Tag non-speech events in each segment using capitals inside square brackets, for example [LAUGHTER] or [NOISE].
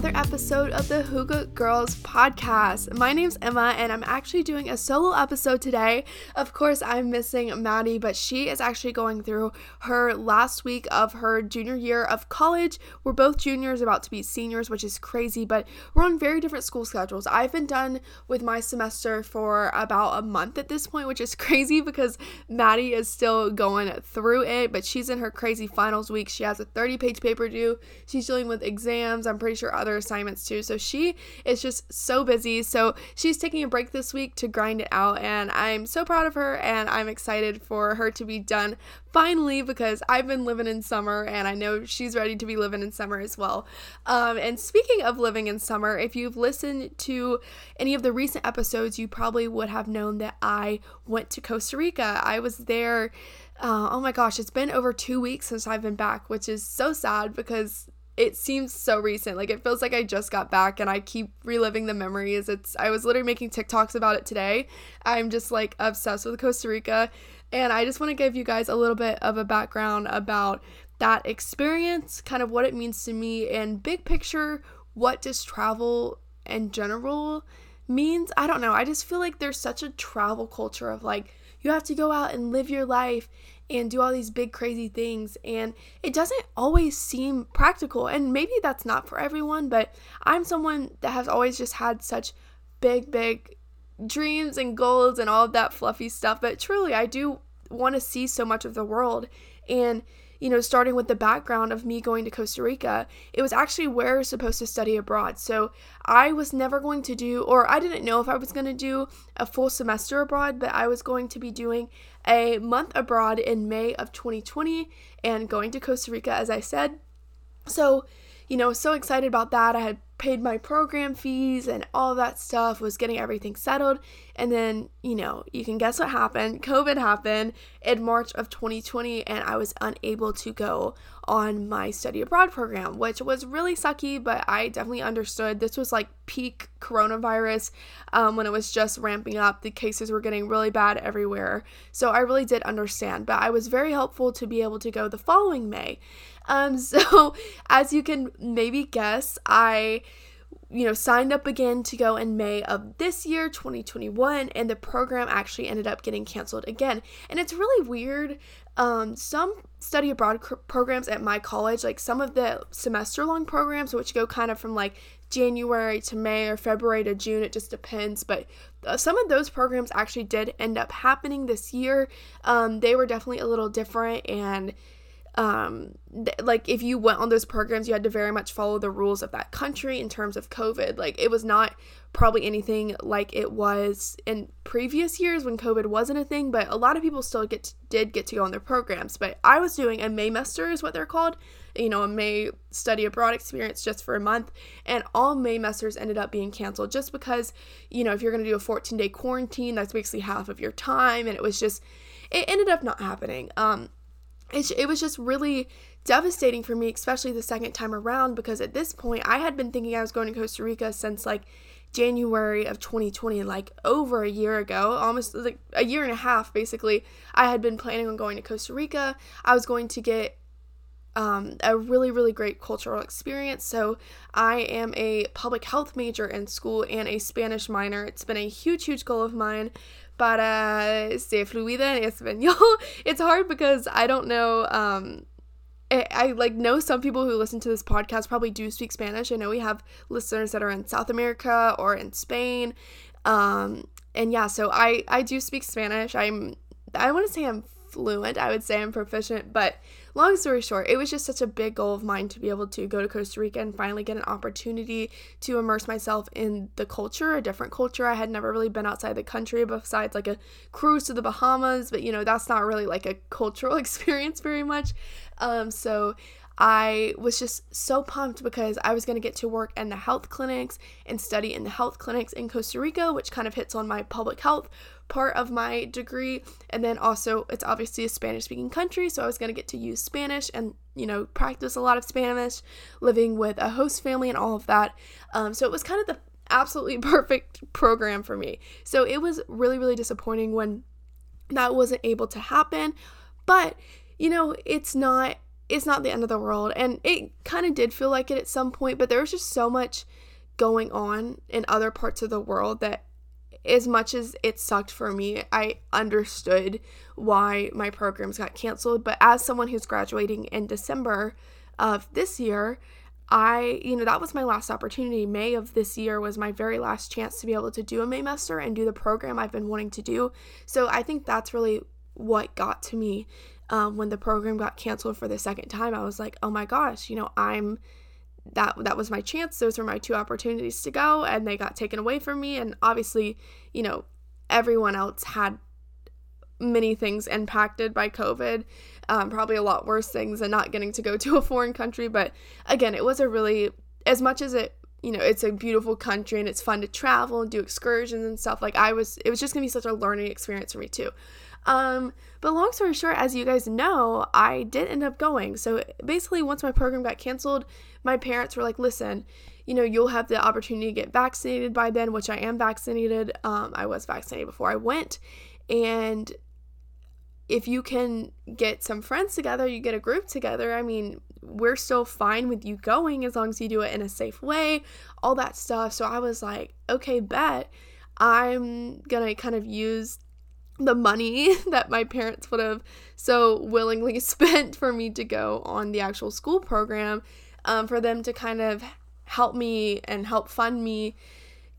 another episode of the Hygge Girls podcast. My name's Emma, and I'm actually doing a solo episode today. Of course, I'm missing Maddie, but she is actually going through her last week of her junior year of college. We're both juniors, about to be seniors, which is crazy, but we're on very different school schedules. I've been done with my semester for about a month at this point, which is [LAUGHS] crazy because Maddie is still going through it, but she's in her crazy finals week. She has a 30 page paper due. She's dealing with exams. I'm pretty sure other assignments too. So she is just so busy. So she's taking a break this week to grind it out. And I'm so proud of her and I'm excited for her to be done finally because I've been living in summer and I know she's ready to be living in summer as well. Um, and speaking of living in summer, if you've listened to any of the recent episodes, you probably would have known that I went to Costa Rica. I was there. Uh, oh my gosh, it's been over two weeks since I've been back, which is so sad because it seems so recent. Like it feels like I just got back and I keep reliving the memories. It's I was literally making TikToks about it today. I'm just like obsessed with Costa Rica and I just want to give you guys a little bit of a background about that experience, kind of what it means to me and big picture what does travel in general means. I don't know. I just feel like there's such a travel culture of like you have to go out and live your life and do all these big crazy things and it doesn't always seem practical and maybe that's not for everyone but i'm someone that has always just had such big big dreams and goals and all of that fluffy stuff but truly i do want to see so much of the world and you know, starting with the background of me going to Costa Rica, it was actually where I was supposed to study abroad. So I was never going to do, or I didn't know if I was going to do a full semester abroad, but I was going to be doing a month abroad in May of 2020 and going to Costa Rica, as I said. So, you know, so excited about that. I had paid my program fees and all that stuff, was getting everything settled. And then, you know, you can guess what happened. COVID happened in March of 2020, and I was unable to go on my study abroad program, which was really sucky, but I definitely understood. This was like peak coronavirus um, when it was just ramping up. The cases were getting really bad everywhere. So I really did understand, but I was very helpful to be able to go the following May. Um, [LAUGHS] so as you can maybe guess, I you know, signed up again to go in May of this year, 2021, and the program actually ended up getting canceled again. And it's really weird. Um, some study abroad cr- programs at my college, like some of the semester long programs, which go kind of from like January to May or February to June, it just depends. But uh, some of those programs actually did end up happening this year. Um, they were definitely a little different and um th- like if you went on those programs you had to very much follow the rules of that country in terms of covid. Like it was not probably anything like it was in previous years when covid wasn't a thing but a lot of people still get to, did get to go on their programs. But i was doing a maymester is what they're called you know a may study abroad experience just for a month. And all maymesters ended up being canceled just because you know if you're going to do a 14 day quarantine that's basically half of your time. And it was just it ended up not happening. Um it, it was just really devastating for me, especially the second time around, because at this point I had been thinking I was going to Costa Rica since like January of 2020, like over a year ago, almost like a year and a half basically. I had been planning on going to Costa Rica. I was going to get um, a really, really great cultural experience. So, I am a public health major in school and a Spanish minor. It's been a huge, huge goal of mine para ser fluida en español. [LAUGHS] It's hard because I don't know. Um, I, I like know some people who listen to this podcast probably do speak Spanish. I know we have listeners that are in South America or in Spain. Um, and yeah, so I I do speak Spanish. I'm I want to say I'm fluent. I would say I'm proficient, but long story short, it was just such a big goal of mine to be able to go to Costa Rica and finally get an opportunity to immerse myself in the culture, a different culture. I had never really been outside the country besides like a cruise to the Bahamas, but you know, that's not really like a cultural [LAUGHS] experience very much. Um, so I was just so pumped because I was going to get to work in the health clinics and study in the health clinics in Costa Rica, which kind of hits on my public health part of my degree. And then also, it's obviously a Spanish speaking country, so I was going to get to use Spanish and, you know, practice a lot of Spanish, living with a host family and all of that. Um, so it was kind of the absolutely [LAUGHS] perfect program for me. So it was really, really disappointing when that wasn't able to happen. But, you know, it's not it's not the end of the world. And it kind of did feel like it at some point, but there was just so much going on in other parts of the world that as much as it sucked for me, I understood why my programs got canceled. But as someone who's graduating in December of this year, I, you know, that was my last opportunity. May of this year was my very last chance to be able to do a Maymester and do the program I've been wanting to do. So I think that's really what got to me um, when the program got canceled for the second time. I was like, oh my gosh, you know, I'm that that was my chance. Those were my two opportunities to go, and they got taken away from me. And obviously, you know, everyone else had many things impacted by COVID. Um, probably a lot worse things than not getting to go [LAUGHS] to a foreign country. But again, it was a really as much as it you know it's a beautiful country and it's fun to travel and do excursions and stuff like i was it was just gonna be such a learning experience for me too um, but long story short, as you guys know, I did end up going. So basically, once my program got canceled, my parents were like, listen, you know, you'll have the opportunity to get vaccinated by then, which I am vaccinated. Um, I was vaccinated before I went. And if you can get some friends together, you get a group together, I mean, we're still fine with you going as long as you do it in a safe way, all that stuff. So I was like, okay, bet. I'm gonna kind of use the money [LAUGHS] that my parents would have so willingly [LAUGHS] spent for me to go on the actual school program um, for them to kind of help me and help fund me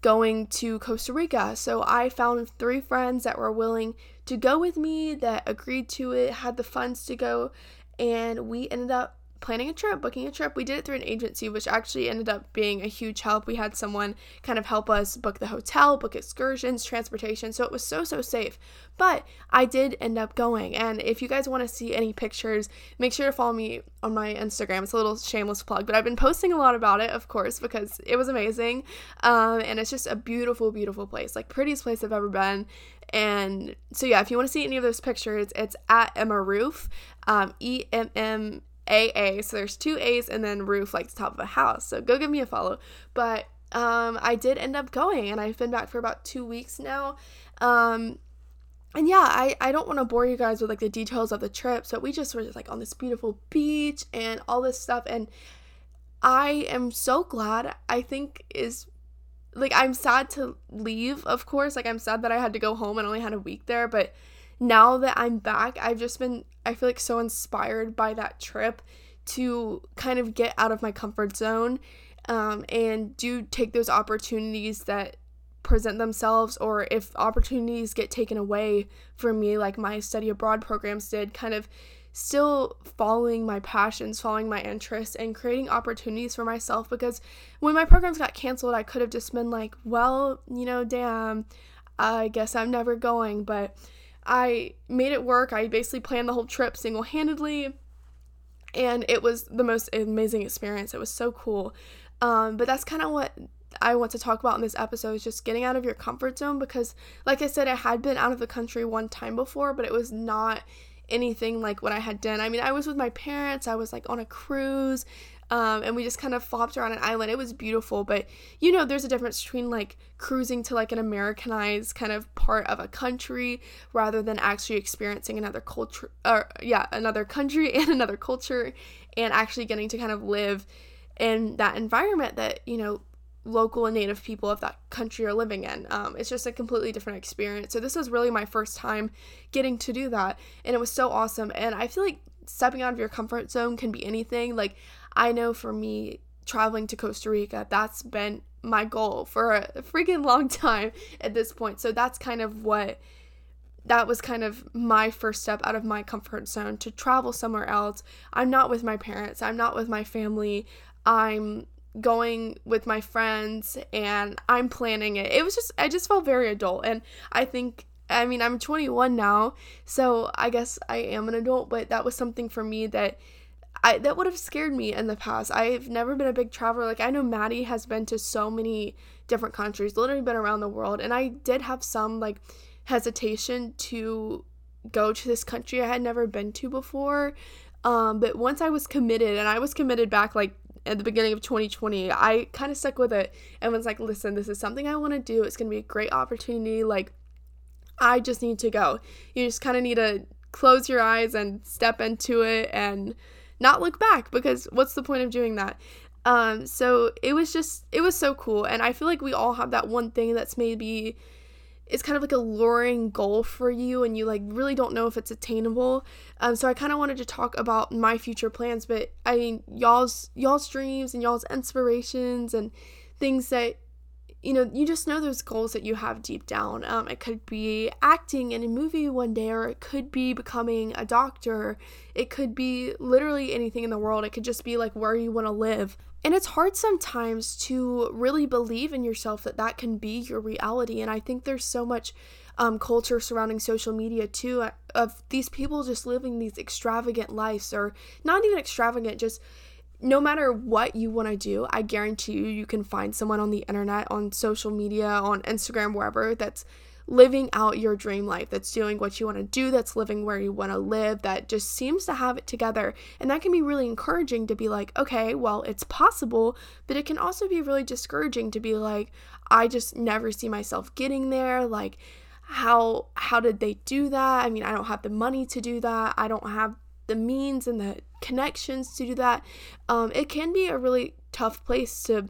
going to Costa Rica. So I found three friends that were willing to go with me, that agreed to it, had the funds to go, and we ended up planning a trip, booking a trip. We did it through an agency, which actually ended up being a huge help. We had someone kind of help us book the hotel, book excursions, transportation. So it was so, so safe. But I did end up going. And if you guys want to see any pictures, make sure to follow me on my Instagram. It's a little shameless plug, but I've been posting a lot about it, of course, because it was amazing. Um, and it's just a beautiful, beautiful place, like prettiest place I've ever been. And so, yeah, if you want to see any of those pictures, it's at Emma Roof, um, E M M AA. So there's two A's and then roof, like the top of a house. So go give me a follow. But um, I did end up going and I've been back for about two weeks now. Um, and yeah, I, I don't want to bore you guys with like the details of the trip. So we just were just like on this beautiful beach and all this stuff. And I am so glad. I think is like I'm sad to leave, of course. Like I'm sad that I had to go home and only had a week there, but now that I'm back, I've just been, I feel like so inspired by that trip to kind of get out of my comfort zone um, and do take those opportunities that present themselves or if opportunities get taken away from me like my study abroad programs did kind of still following my passions following my interests and creating opportunities for myself. Because when my programs got canceled i could have just been like well you know damn i guess i'm never going. But I made it work. I basically planned the whole trip single handedly. And it was the most amazing experience. It was so cool. Um, but that's kind of what I want to talk about in this episode is just getting out of your comfort zone because, like I said, I had been out of the country one time before, but it was not anything like what I had done. I mean, I was with my parents, I was like on a cruise, um, and we just kind of flopped around an island. It was beautiful, but you know, there's a difference between like cruising to like an Americanized kind of part of a country rather than actually experiencing another culture, or yeah, another country [LAUGHS] and another culture, and actually getting to kind of live in that environment that you know local and native people of that country are living in. Um, it's just a completely different experience. So this was really my first time getting to do that, and it was so awesome. And I feel like stepping out of your comfort zone can be anything. Like I know for me, traveling to Costa Rica, that's been my goal for a freaking long time at this point. So that's kind of what that was kind of my first step out of my comfort zone to travel somewhere else. I'm not with my parents, I'm not with my family. I'm going with my friends and I'm planning it. It was just I just felt very adult and I think I mean I'm 21 now, so I guess I am an adult, but that was something for me that I that would have scared me in the past. I've never been a big traveler. Like I know Maddie has been to so many different countries, literally been around the world, and I did have some like hesitation to go to this country I had never been to before. Um, but once I was committed, and I was committed back like at the beginning of 2020, I kind of stuck with it and was like, listen, this is something I want to do. It's gonna be a great opportunity. Like, I just need to go. You just kind of need to close your eyes and step into it and not look back because what's the point of doing that? Um, so it was just, it was so cool. And I feel like we all have that one thing that's maybe, it's kind of like a luring goal for you and you like really don't know if it's attainable. Um, so I kind of wanted to talk about my future plans, but I mean, y'all's, y'all's dreams and y'all's inspirations and things that you know, you just know those goals that you have deep down. Um, it could be acting in a movie one day, or it could be becoming a doctor. It could be literally anything in the world. It could just be like where you want to live. And it's hard sometimes to really believe in yourself that that can be your reality. And I think there's so much um, culture surrounding social media too uh, of these people just living these extravagant lives, or not even extravagant, just no matter what you want to do, I guarantee you, you can find someone on the internet, on social media, on Instagram, wherever that's living out your dream life, that's doing what you want to do, that's living where you want to live, that just seems to have it together. And that can be really encouraging to be like, okay, well, it's possible, but it can also be really discouraging to be like, I just never see myself getting there. Like, how how did they do that? I mean, I don't have the money to do that. I don't have the means and the connections to do that, um, it can be a really tough place to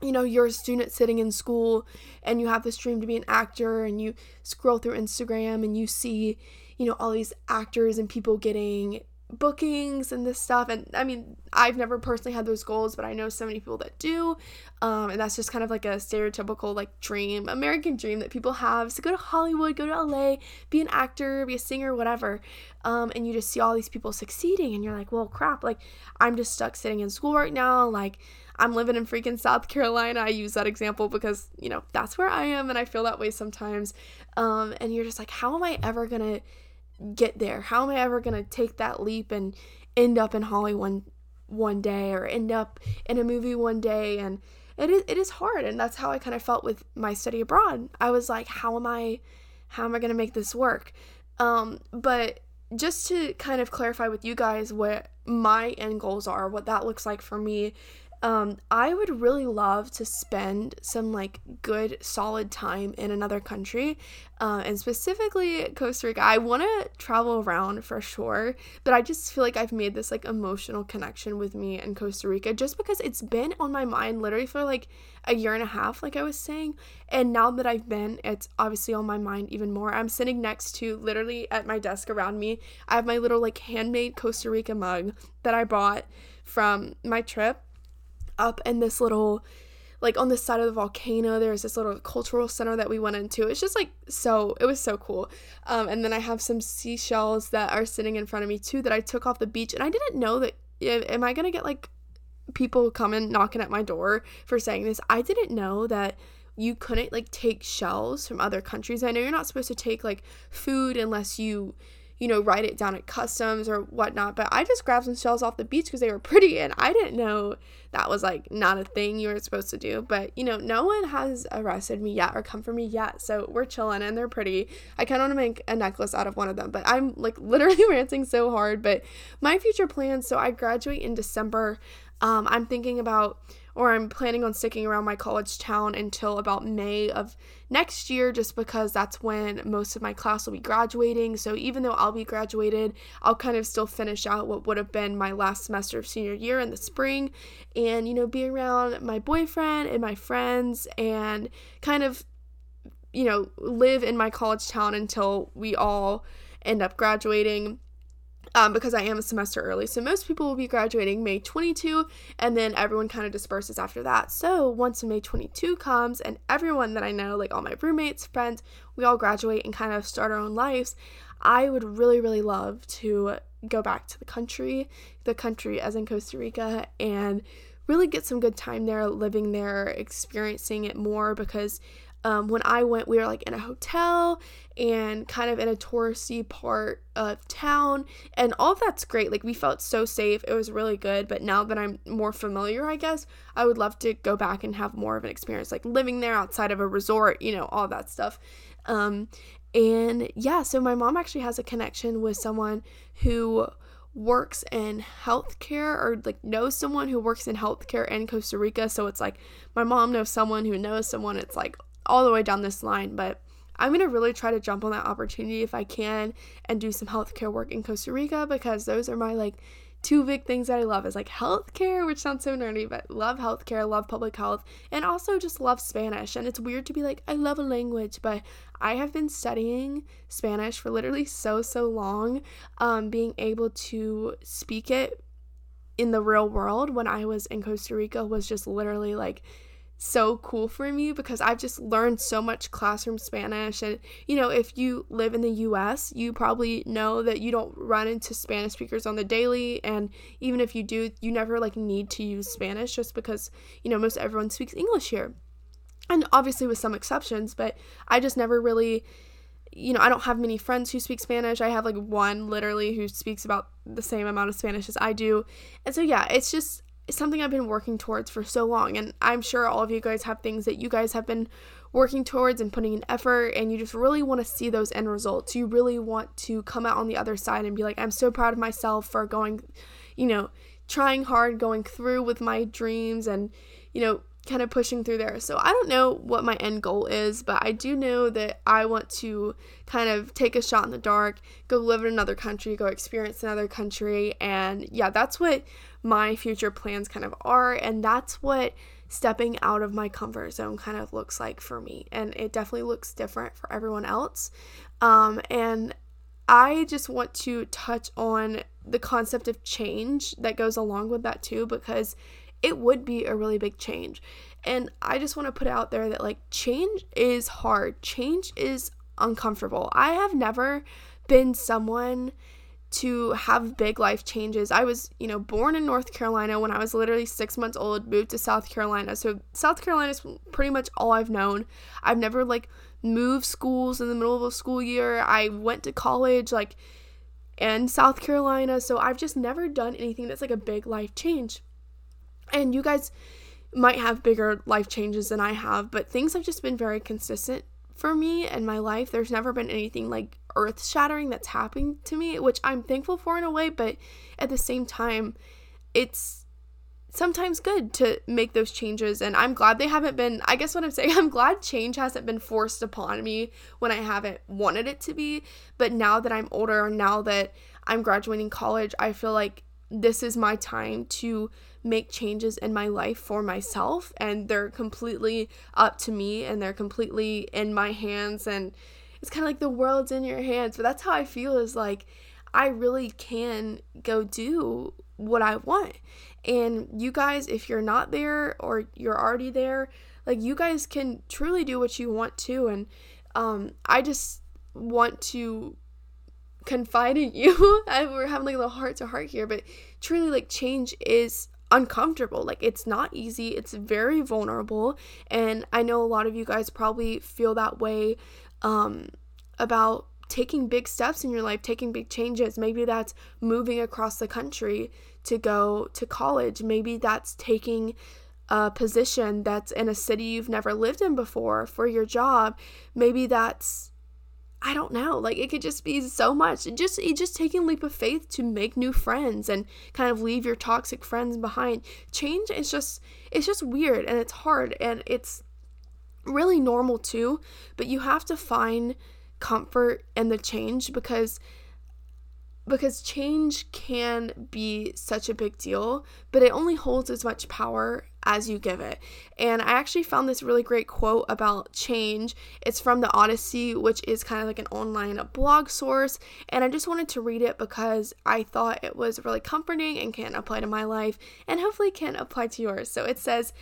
you know, you're a student sitting in school and you have this dream to be an actor and you scroll through Instagram and you see, you know, all these actors and people getting bookings and this stuff and i mean i've never personally had those goals but i know so many people that do um, and that's just kind of like a stereotypical like dream american dream that people have. So go to hollywood go to la be an actor be a singer whatever um, and you just see all these people succeeding and you're like well crap. Like i'm just stuck sitting in school right now like i'm living in freaking south carolina. I use that example because you know that's where i am and i feel that way sometimes um, and you're just like how am i ever gonna get there? How am I ever going to take that leap and end up in Hollywood one, one day or end up in a movie one day? And it is, it is hard. And that's how I kind of felt with my study abroad. I was like, how am I, how am I going to make this work? Um, but just to kind of clarify with you guys what my end goals are, what that looks like for me um, I would really love to spend some like good solid time in another country, uh, and specifically Costa Rica. I want to travel around for sure, but I just feel like I've made this like emotional connection with me and Costa Rica just because it's been on my mind literally for like a year and a half, like I was saying, and now that I've been, it's obviously on my mind even more. I'm sitting next to literally at my desk around me. I have my little like handmade Costa Rica mug that I bought from my trip up in this little like on the side of the volcano there's this little cultural center that we went into. It's just like so it was so cool. Um, and then i have some seashells that are sitting in front of me too that i took off the beach. And i didn't know that am i gonna get like people coming knocking at my door for saying this? I didn't know that you couldn't like take shells from other countries. I know you're not supposed to take like food unless you you know, write it down at customs or whatnot. But I just grabbed some shells off the beach because they were pretty and I didn't know that was like not a thing you were supposed to do. But you know, no one has arrested me yet or come for me yet. So we're chilling and they're pretty. I kind of want to make a necklace out of one of them, but I'm like literally [LAUGHS] ranting so hard. But my future plans so I graduate in December. Um, I'm thinking about or I'm planning on sticking around my college town until about May of next year just because that's when most of my class will be graduating. So even though I'll be graduated, I'll kind of still finish out what would have been my last semester of senior year in the spring and you know be around my boyfriend and my friends and kind of you know live in my college town until we all end up graduating um, because I am a semester early. So most people will be graduating May 22, and then everyone kind of disperses after that. So once May 22 comes, and everyone that I know, like all my roommates, friends, we all graduate and kind of start our own lives, I would really, really love to go back to the country, the country as in Costa Rica, and really get some good time there, living there, experiencing it more because um, when I went, we were like in a hotel and kind of in a touristy part of town, and all that's great. Like, we felt so safe, it was really good. But now that I'm more familiar, I guess, I would love to go back and have more of an experience, like living there outside of a resort, you know, all that stuff. Um, and yeah, so my mom actually has a connection with someone who works in healthcare or like knows someone who works in healthcare in Costa Rica. So it's like my mom knows someone who knows someone. It's like all the way down this line, but I'm going to really try to jump on that opportunity if I can and do some healthcare work in Costa Rica because those are my like two big things that I love is like healthcare, which sounds so nerdy, but love healthcare, love public health, and also just love Spanish. And it's weird to be like, I love a language, but I have been studying Spanish for literally so, so long. Um, being able to speak it in the real world when I was in Costa Rica was just literally like so cool for me because I've just learned so much classroom Spanish. And, you know, if you live in the US, you probably know that you don't run into Spanish speakers on the daily. And even if you do, you never like need to use Spanish just because, you know, most everyone speaks English here. And obviously with some exceptions, but I just never really you know, I don't have many friends who speak Spanish. I have like one literally who speaks about the same amount of Spanish as I do. And so, yeah, it's just something I've been working towards for so long. And I'm sure all of you guys have things that you guys have been working towards and putting in effort, and you just really want to see those end results. You really want to come out on the other side and be like, I'm so proud of myself for going, you know, trying hard, going through with my dreams, and, you know, kind of pushing through there. So I don't know what my end goal is, but I do know that I want to kind of take a shot in the dark, go live in another country, go experience another country. And yeah, that's what my future plans kind of are. And that's what stepping out of my comfort zone kind of looks like for me. And it definitely looks different for everyone else. Um, and I just want to touch on the concept of change that goes along with that too, because it would be a really big change. And I just want to put out there that like change is hard, change is uncomfortable. I have never been someone to have big life changes. I was, you know, born in North Carolina when I was literally six months old, moved to South Carolina. So South Carolina is pretty much all I've known. I've never like moved schools in the middle of a school year. I went to college like in South Carolina. So I've just never done anything that's like a big life change. And you guys might have bigger life changes than I have, but things have just been very consistent for me and my life. There's never been anything like earth shattering that's happening to me, which I'm thankful for in a way, but at the same time, it's sometimes good to make those changes and I'm glad they haven't been I guess what I'm saying [LAUGHS] I'm glad change hasn't been forced upon me when I haven't wanted it to be but now that I'm older now that I'm graduating college I feel like this is my time to make changes in my life for myself and they're completely up to me and they're completely in my hands and it's kind of like the world's in your hands. But that's how I feel is like I really can go do what I want. And you guys if you're not there or you're already there like you guys can truly do what you want to and um I just want to confide in you. [LAUGHS] we're having like a little heart to heart here, but truly, like, change is uncomfortable. Like, it's not easy, it's very vulnerable. And I know a lot of you guys probably feel that way um, about taking big steps in your life, taking big changes. Maybe that's moving across the country to go to college, maybe that's taking a position that's in a city you've never lived in before for your job. Maybe that's I don't know. Like it could just be so much. just just taking leap of faith to make new friends and kind of leave your toxic friends behind. Change is just it's just weird and it's hard and it's really normal too, but you have to find comfort in the change because because change can be such a big deal, but it only holds as much power as you give it. And I actually found this really great quote about change. It's from the Odyssey, which is kind of like an online blog source. And I just wanted to read it because I thought it was really comforting and can apply to my life and hopefully can apply to yours. So it says,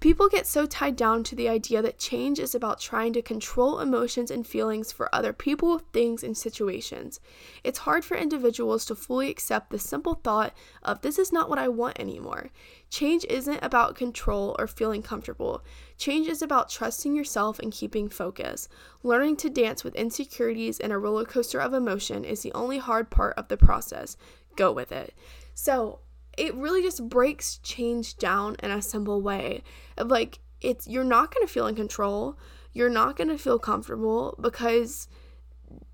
People get so tied down to the idea that change is about trying to control emotions and feelings for other people, things, and situations. It's hard for individuals to fully accept the simple thought of this is not what I want anymore. Change isn't about control or feeling comfortable. Change is about trusting yourself and keeping focus. Learning to dance with insecurities and a roller coaster of emotion is the only hard part of the process. Go with it. So, it really just breaks change down in a simple way of like it's you're not going to feel in control. You're not going to feel comfortable because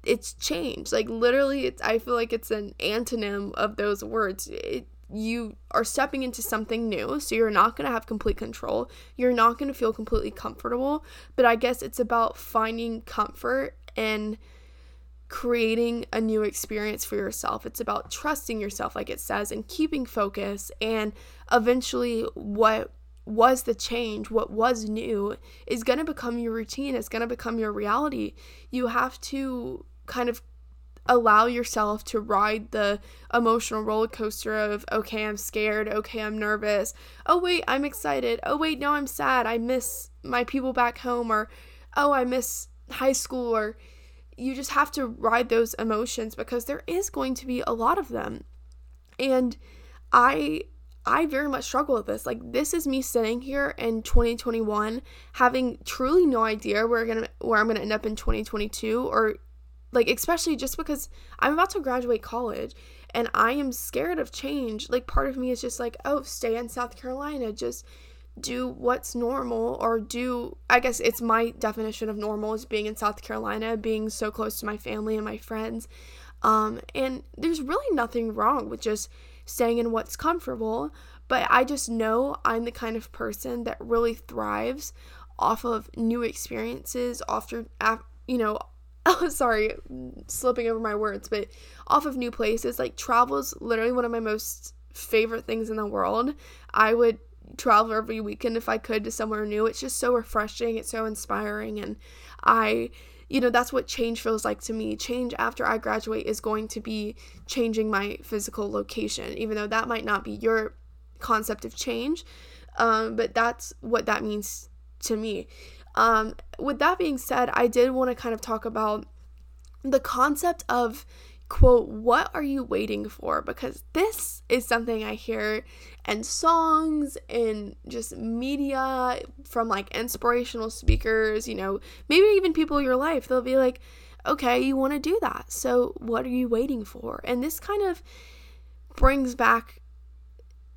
it's change. Like literally it's i feel like it's an antonym of those words. It, you are stepping into something new so you're not going to have complete control. You're not going to feel completely comfortable. But i guess it's about finding comfort and creating a new experience for yourself. It's about trusting yourself, like it says, and keeping focus. And eventually, what was the change, what was new, is going to become your routine, it's going to become your reality. You have to kind of allow yourself to ride the emotional roller coaster of, okay, I'm scared, okay, I'm nervous, oh, wait, I'm excited, oh, wait, no, I'm sad, I miss my people back home, or oh, I miss high school, or you just have to ride those emotions because there is going to be a lot of them. And I I very much struggle with this. Like this is me sitting here in 2021 having truly no idea where going to where I'm going to end up in 2022 or like especially just because I'm about to graduate college and I am scared of change. Like part of me is just like, "Oh, stay in South Carolina. Just do what's normal or do I guess it's my definition of normal is being in South Carolina, being so close to my family and my friends. Um, and there's really nothing wrong with just staying in what's comfortable, but I just know I'm the kind of person that really thrives off of new experiences, after, you know, [LAUGHS] sorry, slipping over my words, but off of new places. Like, travel is literally one of my most favorite things in the world. I would travel every weekend if I could to somewhere new. It's just so refreshing, it's so inspiring, and I you know, that's what change feels like to me. Change after I graduate is going to be changing my physical location, even though that might not be your concept of change. Um, but that's what that means to me. Um, with that being said, I did want to kind of talk about the concept of quote, what are you waiting for? Because this is something I hear in songs and just media from like inspirational speakers, you know, maybe even people in your life. They'll be like, okay, you want to do that. So what are you waiting for? And this kind of brings back,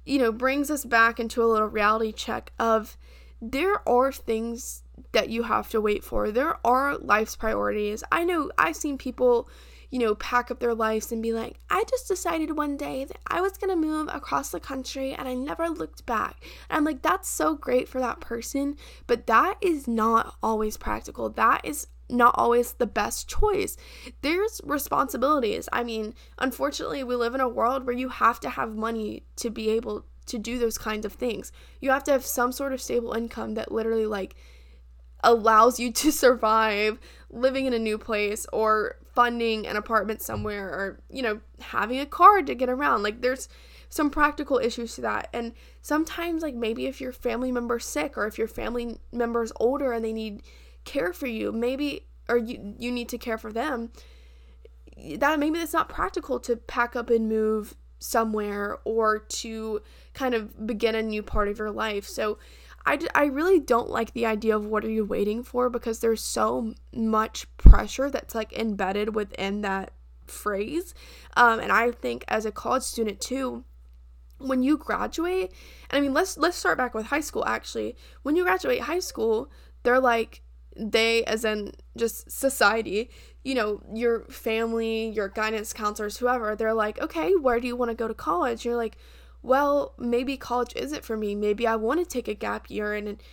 you know, brings us back into a little reality check of there are things that you have to wait for. There are life's priorities. I know I've seen people you know, pack up their lives and be like, I just decided one day that I was going to move across the country and I never looked back. And I'm like, that's so great for that person, but that is not always practical. That is not always the best choice. There's responsibilities. I mean, unfortunately, we live in a world where you have to have money to be able to do those kinds of things. You have to have some sort of stable income that literally, like, allows you [LAUGHS] to survive living in a new place or funding an apartment somewhere or you know having a car to get around. Like there's some practical issues to that. And sometimes like maybe if your family member's sick or if your family member's older and they need care for you maybe or you you need to care for them that maybe it's not practical to pack up and move somewhere or to kind of begin a new part of your life. So I, I really don't like the idea of what are you waiting for because there's so much pressure that's like embedded within that phrase. Um, and I think as a college student too, when you graduate, and I mean let's let's start back with high school actually. When you graduate high school, they're like they as in just society you know your family your guidance counselors whoever they're like okay where do you want to go to college you're like well, maybe college isn't for me. Maybe I want to take a gap year. And,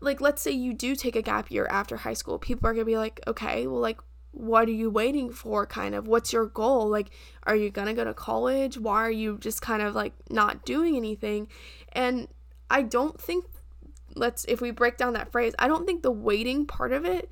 like, let's say you do take a gap year after high school. People are going to be like, okay, well, like, what are you waiting for? Kind of, what's your goal? Like, are you going to go to college? Why are you just kind of like not doing anything? And I don't think, let's, if we break down that phrase, I don't think the waiting part of it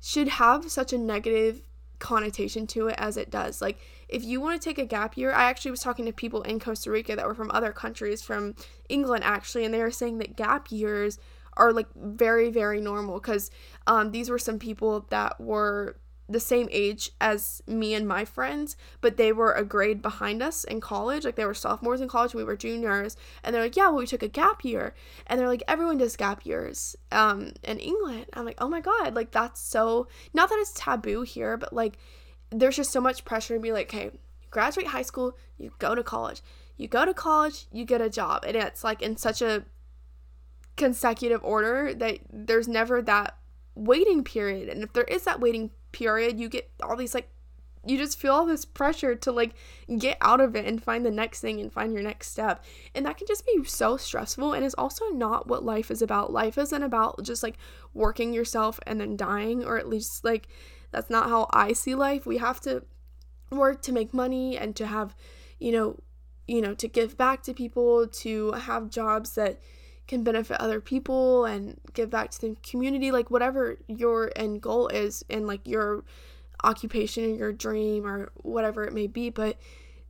should have such a negative connotation to it as it does. Like, if you want to take a gap year, I actually was talking to people in Costa Rica that were from other countries, from England actually, and they were saying that gap years are like very, very normal because um, these were some people that were the same age as me and my friends, but they were a grade behind us in college. Like they were sophomores in college, we were juniors, and they're like, "Yeah, well, we took a gap year," and they're like, "Everyone does gap years." Um, in England, I'm like, "Oh my god!" Like that's so not that it's taboo here, but like there's just so much pressure to be like, "Okay, graduate high school, you go to college, you go to college, you get a job," and it's like in such a consecutive order that there's never that waiting period. And if there is that waiting period, you get all these like you just feel all this pressure to like get out of it and find the next thing and find your next step. And that can just be so stressful and it's also not what life is about. Life isn't about just like working yourself and then dying or at least like That's not how I see life. We have to work to make money and to have, you know, you know, to give back to people, to have jobs that can benefit other people and give back to the community, like whatever your end goal is and like your occupation or your dream or whatever it may be. But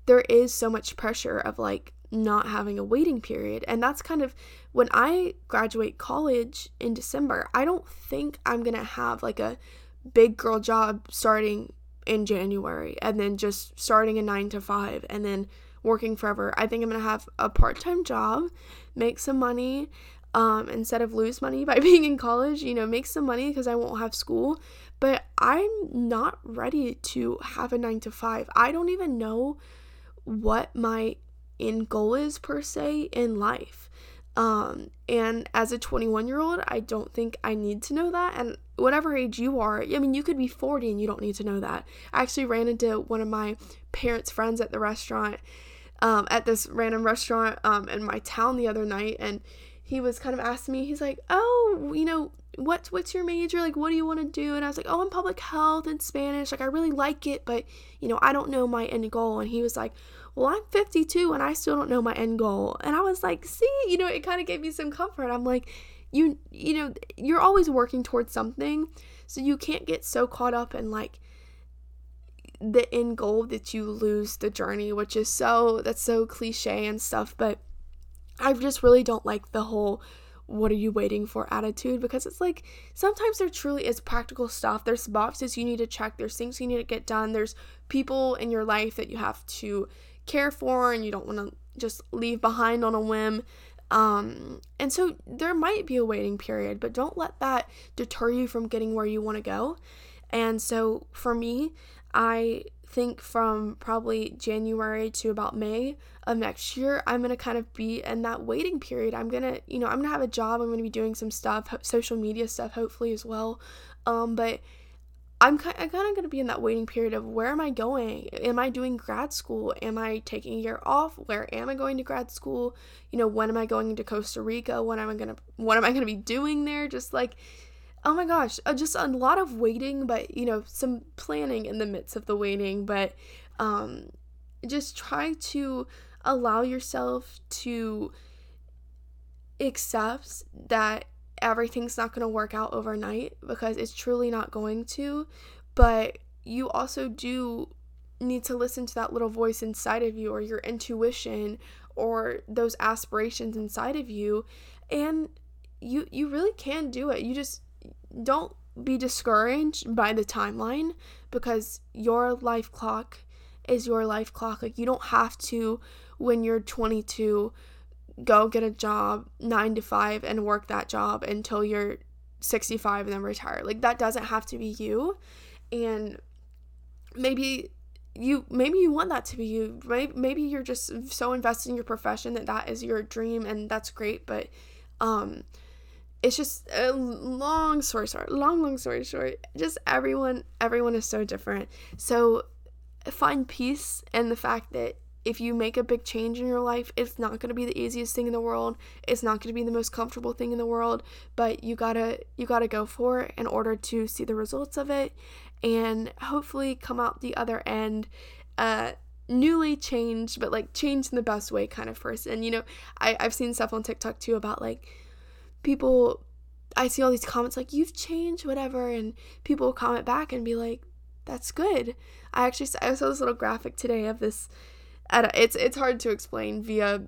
there is so much pressure of like not having a waiting period. And that's kind of when I graduate college in December, I don't think I'm going to have like a big girl job starting in January and then just starting a 9 to 5 and then working forever. I think I'm to have a part-time job, make some money um, instead of lose money [LAUGHS] by being in college, you know, make some money because I won't have school. But I'm not ready to have a 9 to 5. I don't even know what my end goal is per se in life. Um, and as a 21 year old, I don't think I need to know that. And whatever age you are, I mean, you could be 40 and you don't need to know that. I actually ran into one of my parents' friends at the restaurant, um, at this random restaurant um, in my town the other night, and he was kind of asking me, he's like, oh, you know, what's what's your major? Like, what do you want to do? And I was like, oh, I'm public health and Spanish. Like, I really like it, but you know, I don't know my end goal. And he was like, well, I'm 52 and I still don't know my end goal. And I was like, see, you know, it kind of gave me some comfort. I'm like, you, you know, you're always working towards something. So you can't get so caught up in like the end goal that you lose the journey, which is so, that's so cliche and stuff. But I just really don't like the whole what are you waiting for attitude because it's like sometimes there truly is practical stuff. There's boxes you need to check, there's things you need to get done, there's people in your life that you have to care for and you don't want to just leave behind on a whim. Um, and so there might be a waiting period, but don't let that deter you from getting where you want to go. And so for me, I think from probably January to about May of next year, I'm going to kind of be in that waiting period. I'm going to, you know, I'm going to have a job. I'm going to be doing some stuff, social media stuff, hopefully as well. Um, but I'm kind of, going to be in that waiting period of where am I going? Am I doing grad school? Am I taking a year off? Where am I going to grad school? You know, when am I going to Costa Rica? When am I going to what am I going to be doing there? Just like oh my gosh, uh, just a lot of waiting, but you know, some planning in the midst of the waiting, but um just try to allow yourself to accept that everything's not going to work out overnight because it's truly not going to. But you also do need to listen to that little voice inside of you or your intuition or those aspirations inside of you and you you really can do it. You just don't be discouraged by the timeline because your life clock is your life clock. Like you don't have to when you're 22 go get a job 9 to 5 and work that job until you're 65 and then retire. Like that doesn't have to be you. And maybe you maybe you want that to be you. Maybe, maybe you're just so invested in your profession that that is your dream and that's great, but um it's just a long story short, long long story short. Just everyone everyone is so different. So find peace in the fact that if you make a big change in your life, it's not going to be the easiest thing in the world. It's not going to be the most comfortable thing in the world, but you got to you got to go for it in order to see the results of it and hopefully come out the other end uh newly changed, but like changed in the best way kind of person. You know, I, I've seen stuff on TikTok too about like people I see all these comments like you've changed whatever and people comment back and be like that's good. I actually I saw this little graphic today of this it's it's hard to explain via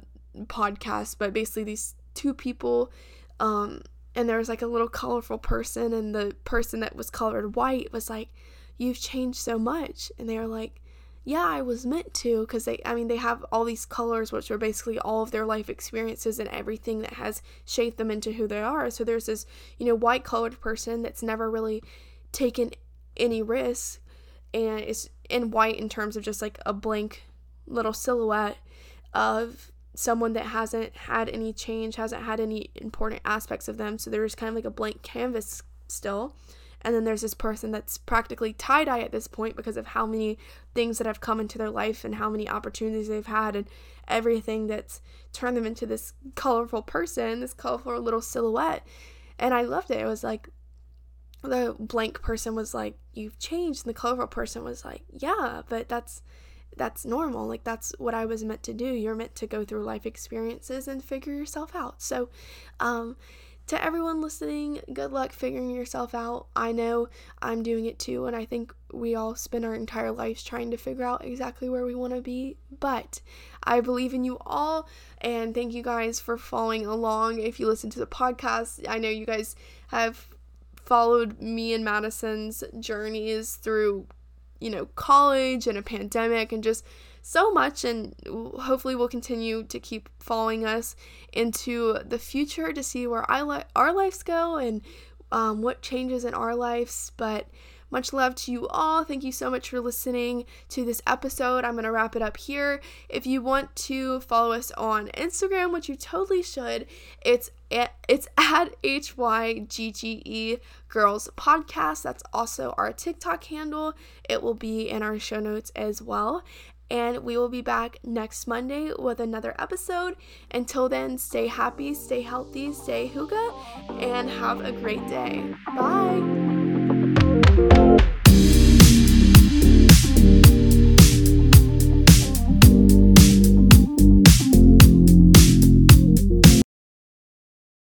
podcast, but basically these two people, um, and there was like a little colorful person, and the person that was colored white was like, "You've changed so much," and they were like, "Yeah, I was meant to," because they, I mean, they have all these colors, which are basically all of their life experiences and everything that has shaped them into who they are. So there's this, you know, white colored person that's never really taken any risk, and is in white in terms of just like a blank little silhouette of someone that hasn't had any change, hasn't had any important aspects of them. So there's kind of like a blank canvas still. And then there's this person that's practically tie dye at this point because of how many things that have come into their life and how many opportunities they've had and everything that's turned them into this colorful person, this colorful little silhouette. And I loved it. It was like, the blank person was like, You've changed. And the colorful person was like, Yeah, but that's that's normal. Like that's what I was meant to do. You're meant to go through life experiences and figure yourself out. So, um, to everyone listening, good luck figuring yourself out. I know I'm doing it too, and I think we all spend our entire lives trying to figure out exactly where we want to be. But I believe in you all, and thank you guys for following along. If you listen to the podcast, I know you guys have followed me and Madison's journeys through, you know, college and a pandemic and just so much and hopefully we'll continue to keep following us into the future to see where li- our lives go and um, what changes in our lives but much love to you all. Thank you so much for listening to this episode. I'm going to wrap it up here. If you want to follow us on Instagram, which you totally should, it's [LAUGHS] at, it's at HYGGE Girls Podcast. That's also our TikTok handle. It will be in our show notes as well and we will be back next Monday with another episode. Until then, stay happy, stay healthy, stay hygge, and have a great day. Bye.